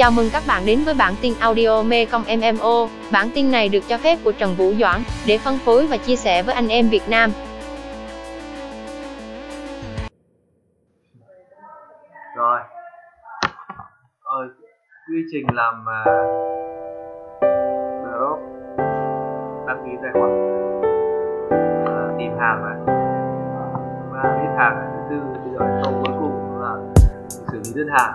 Chào mừng các bạn đến với bản tin audio Mekong MMO. Bản tin này được cho phép của Trần Vũ Doãn để phân phối và chia sẻ với anh em Việt Nam. Rồi. Rồi, quy trình làm uh, drop đăng ký tài khoản uh, tìm hàng này và uh, hàng thứ tư bây giờ câu cuối cùng là xử lý đơn hàng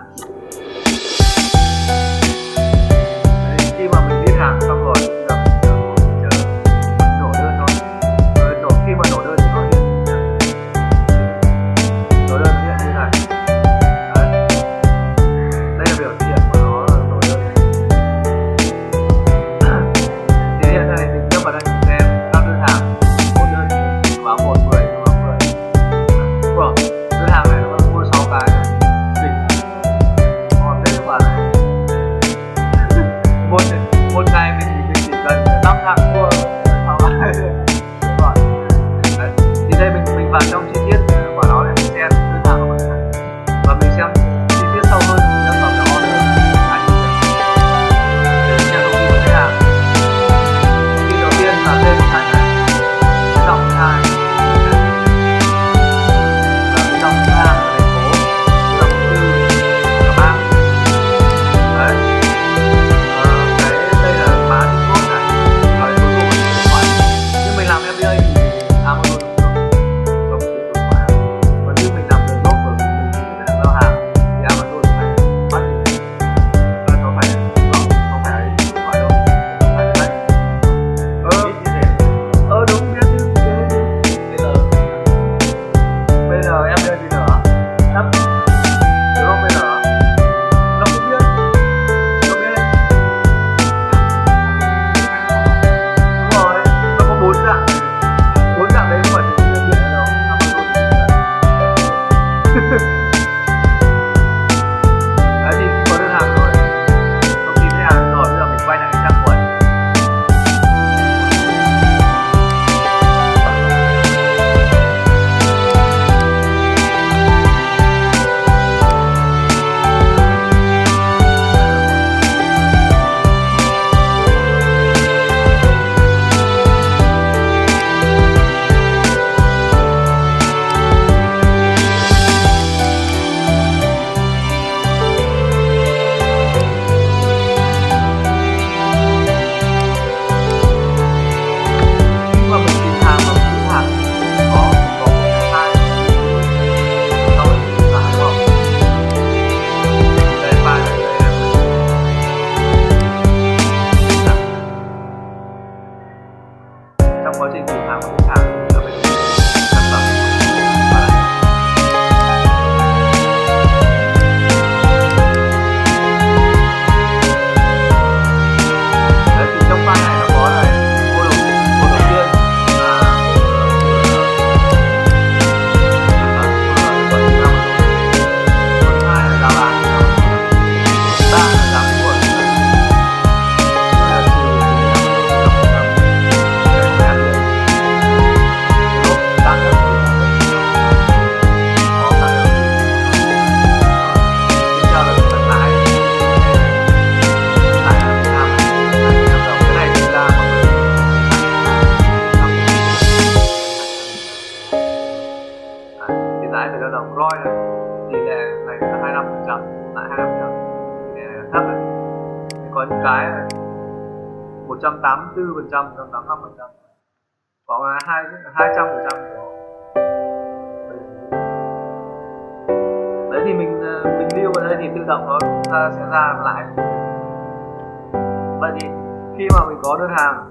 ที่มาเป็นนิทานครับ thể cho rằng ROI này tỷ lệ này là 25 phần trăm lại 25 phần trăm, tỷ lệ thấp này. Thì có những cái một trăm này 184 phần trăm 185 phần trăm. Có hai hai trăm phần trăm đấy thì mình ờ, mình lưu vào đây thì tự động nó ta sẽ ra lại vậy thì khi mà mình có đơn hàng